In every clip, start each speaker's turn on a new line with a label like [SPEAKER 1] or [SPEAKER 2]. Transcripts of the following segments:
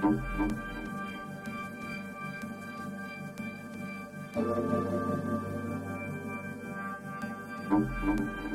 [SPEAKER 1] Thank you.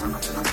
[SPEAKER 1] か。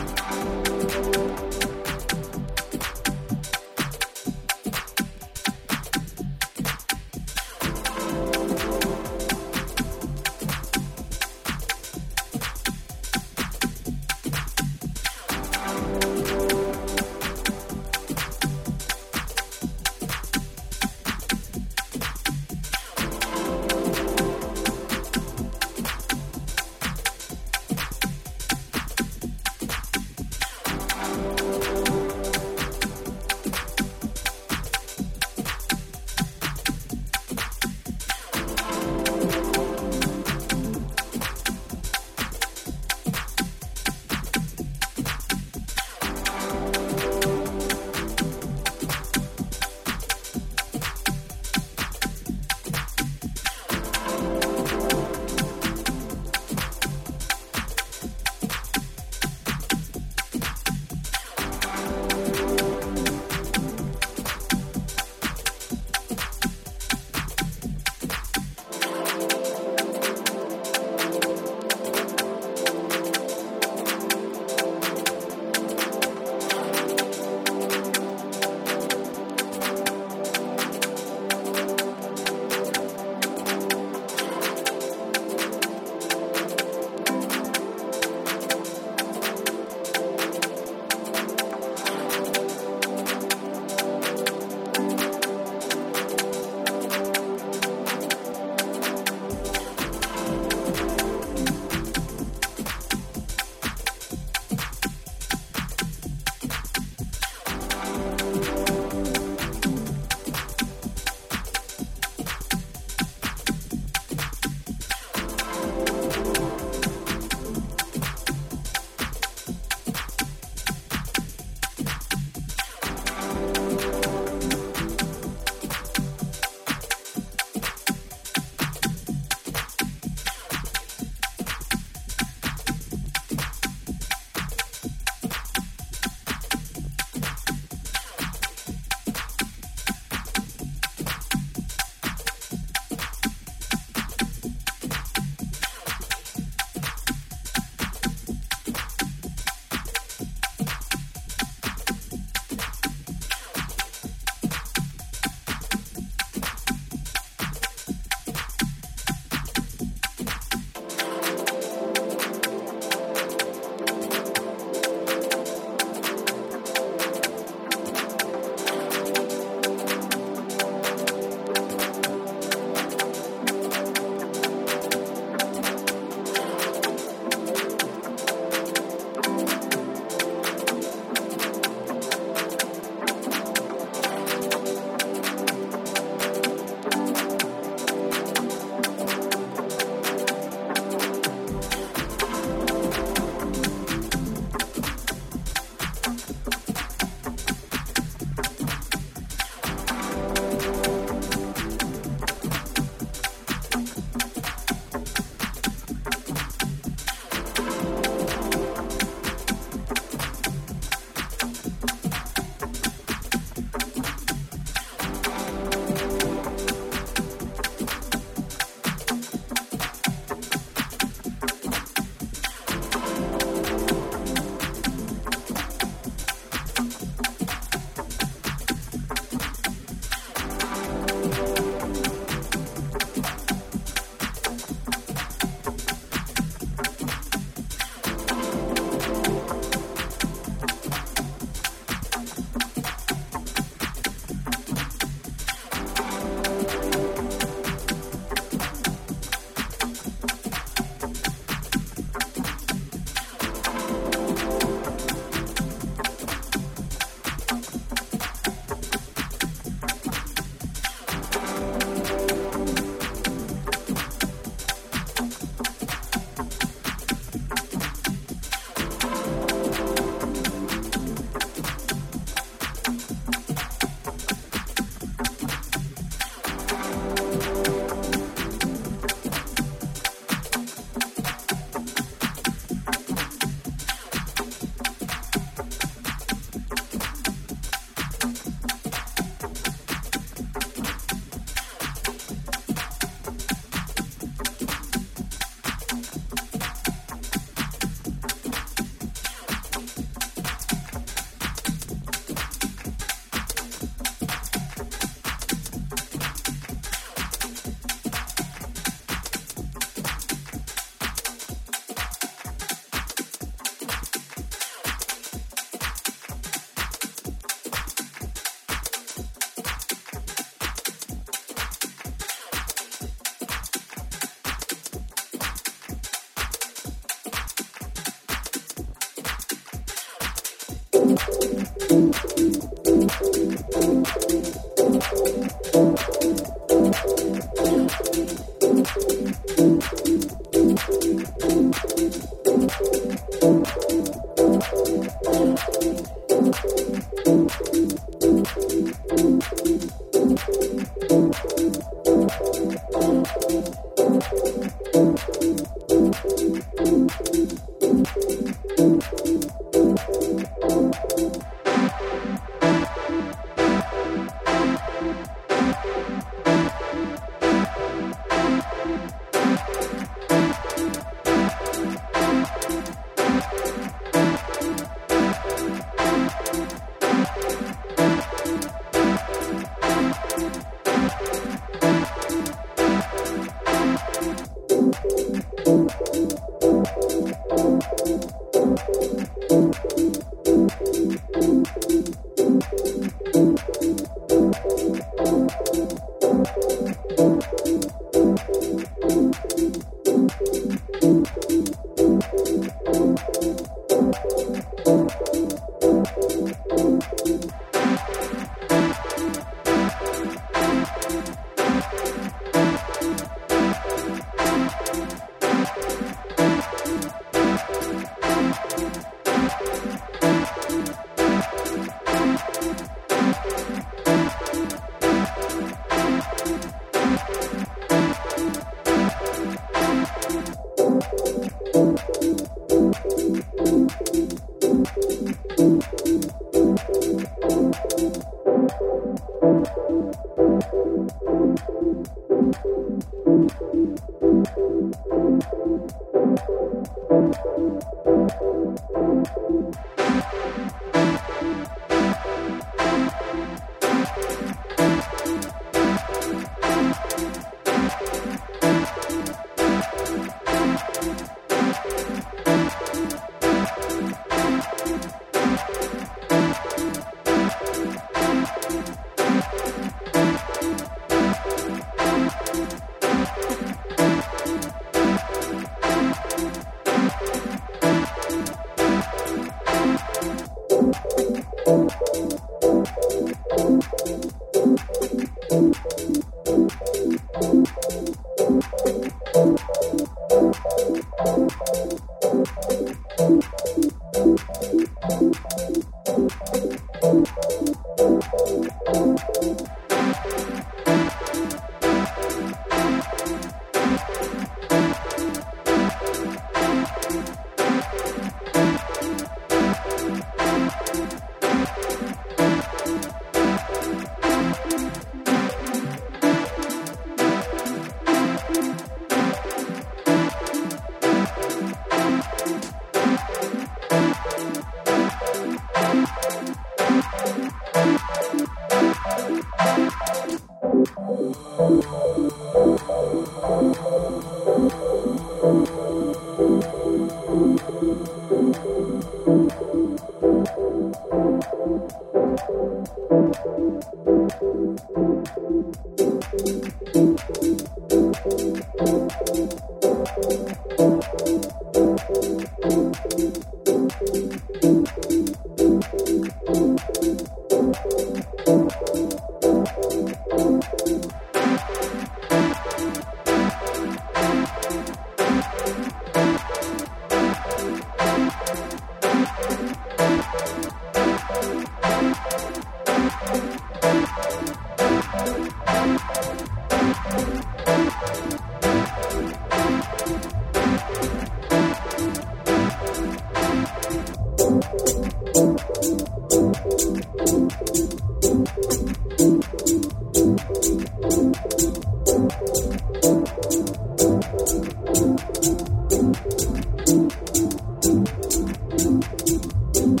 [SPEAKER 1] Thank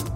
[SPEAKER 1] you.